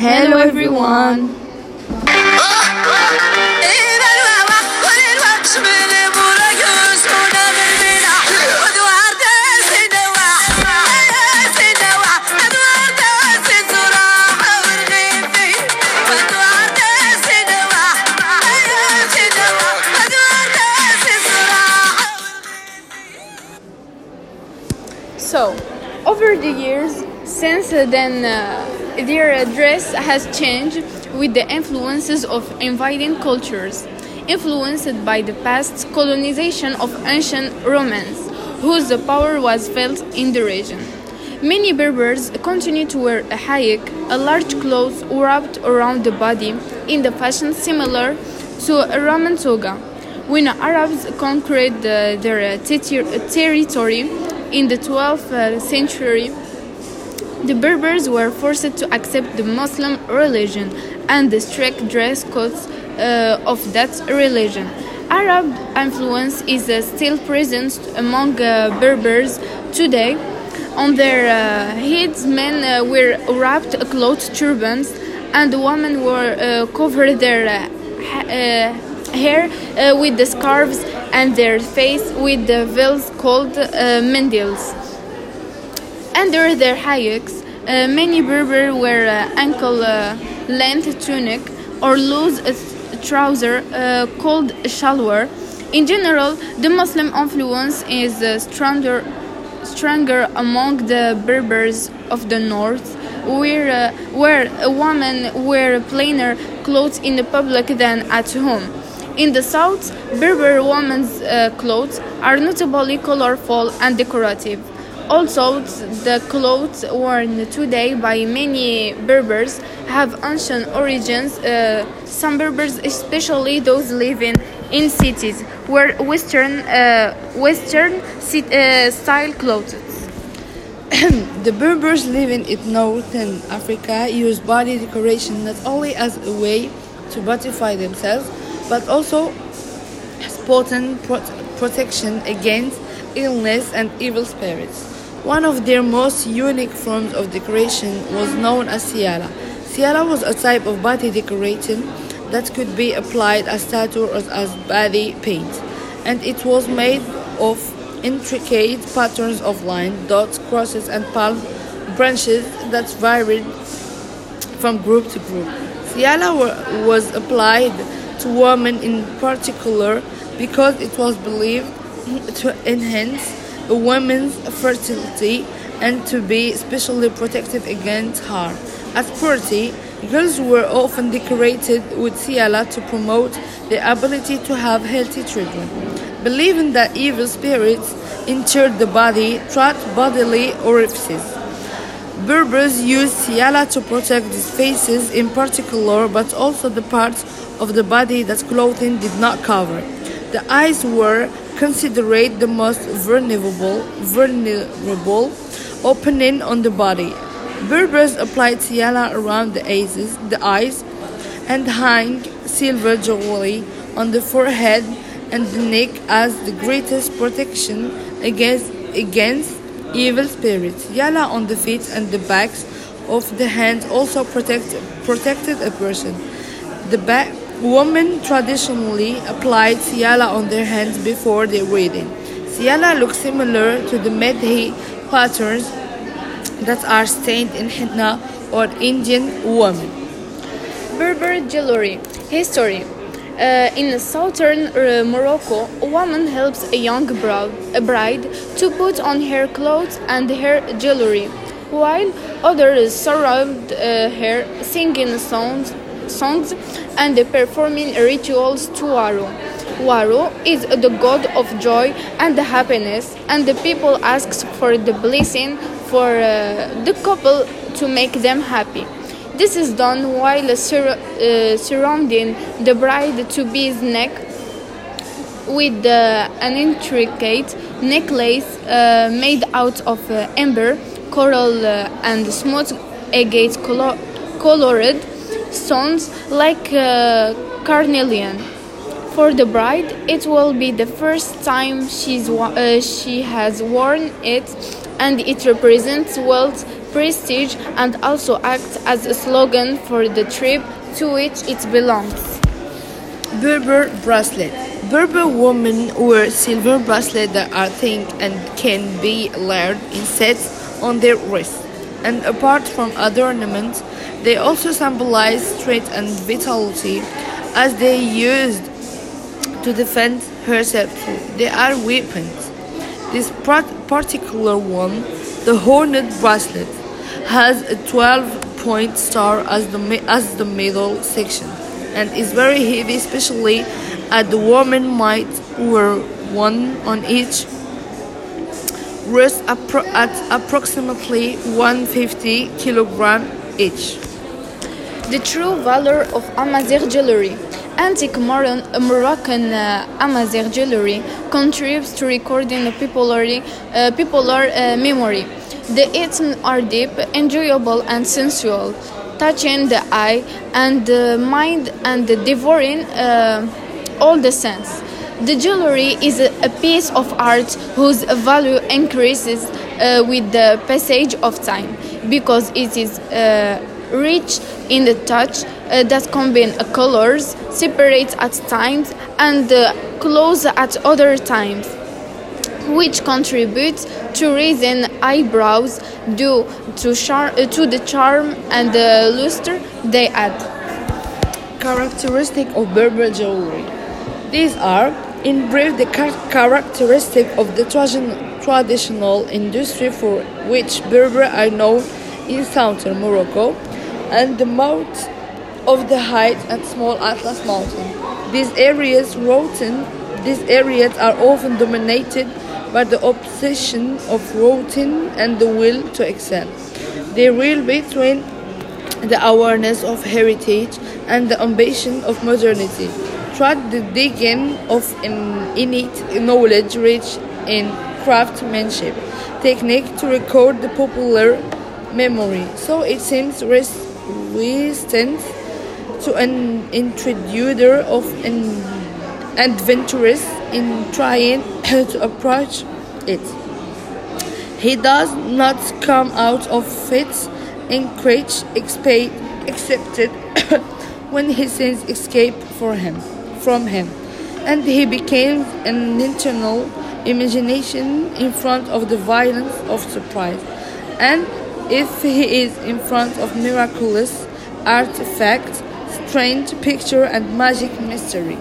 Hello everyone. So, over the years, since then, uh, their dress has changed with the influences of invading cultures, influenced by the past colonization of ancient Romans, whose power was felt in the region. Many Berbers continue to wear a hayek, a large cloth wrapped around the body, in the fashion similar to a Roman toga. When Arabs conquered their ter- territory in the 12th uh, century, the Berbers were forced to accept the Muslim religion and the strict dress codes uh, of that religion. Arab influence is uh, still present among uh, Berbers today. On their uh, heads, men uh, wear wrapped cloth turbans, and women were uh, cover their ha- hair with the scarves and their face with the veils called mendils. Under their hayaks, uh, many Berber wear uh, ankle uh, tunic or loose trouser called shalwar. In general, the Muslim influence is stronger, stronger among the Berbers of the north, where, where a woman wear plainer clothes in the public than at home. In the south, Berber women's uh, clothes are notably colorful and decorative. Also, the clothes worn today by many Berbers have ancient origins. Uh, some Berbers, especially those living in cities, wear Western, uh, Western uh, style clothes. The Berbers living in northern Africa use body decoration not only as a way to beautify themselves, but also as potent pro- protection against illness and evil spirits. One of their most unique forms of decoration was known as siala. Siala was a type of body decoration that could be applied as tattoo or as body paint, and it was made of intricate patterns of line, dots, crosses, and palm branches that varied from group to group. Siala was applied to women in particular because it was believed to enhance woman's fertility and to be especially protective against harm. At puberty, girls were often decorated with siala to promote the ability to have healthy children, believing that evil spirits entered the body, trapped bodily orifices. Berbers used siala to protect these faces in particular, but also the parts of the body that clothing did not cover. The eyes were considered the most vulnerable, vulnerable opening on the body. Berbers applied siala around the eyes, the eyes, and hung silver jewelry on the forehead and the neck as the greatest protection against against evil spirits. Yala on the feet and the backs of the hands also protect, protected a person. The back, women traditionally applied siala on their hands before their wedding. Siala looks similar to the mehndi patterns that are stained in henna or Indian women. Berber jewelry history. Uh, in southern uh, Morocco, a woman helps a young bride, a bride to put on her clothes and her jewelry, while others surround uh, her singing songs, songs and performing rituals to Waru. Waru is the god of joy and happiness, and the people ask for the blessing for uh, the couple to make them happy. This is done while sur- uh, surrounding the bride to be's neck with uh, an intricate necklace uh, made out of uh, amber, coral, uh, and smooth agate colo- colored stones like uh, carnelian. For the bride, it will be the first time she's uh, she has worn it, and it represents wealth, prestige, and also acts as a slogan for the tribe to which it belongs. Berber bracelet. Berber women wear silver bracelets that are thick and can be layered in sets on their wrists. And apart from other ornaments, they also symbolize strength and vitality as they used to defend herself. They are weapons. This particular one, the hornet bracelet, has a 12 point star as the, as the middle section and is very heavy, especially at the woman might wear one on each wrist appro- at approximately 150 kilogram each. The true value of Amazigh jewelry. Antique Moron, Moroccan uh, Amazigh jewelry contributes to recording a popular, uh, popular uh, memory. The items are deep, enjoyable, and sensual, touching the eye and the mind and devouring uh, all the sense. The jewelry is a piece of art whose value increases uh, with the passage of time because it is uh, rich in the touch uh, that combine colors, separate at times, and uh, close at other times, which contributes to raising eyebrows due to, char- uh, to the charm and the luster they add. Characteristic of Berber jewelry. These are, in brief, the characteristic of the traditional industry for which Berber are known in southern Morocco and the mouth of the height and small Atlas Mountain. These areas, rotten, these areas are often dominated by the obsession of routine and the will to excel. They reel between the awareness of heritage and the ambition of modernity. Toward the digging of innate knowledge rich in craftsmanship, technique to record the popular memory. So it seems resistant to an intruder of an adventurous in trying to approach it. He does not come out of it encouraged, accepted when his sins escape for him, from him, and he became an internal imagination in front of the violence of surprise. And if he is in front of miraculous artifacts, strange picture, and magic mystery.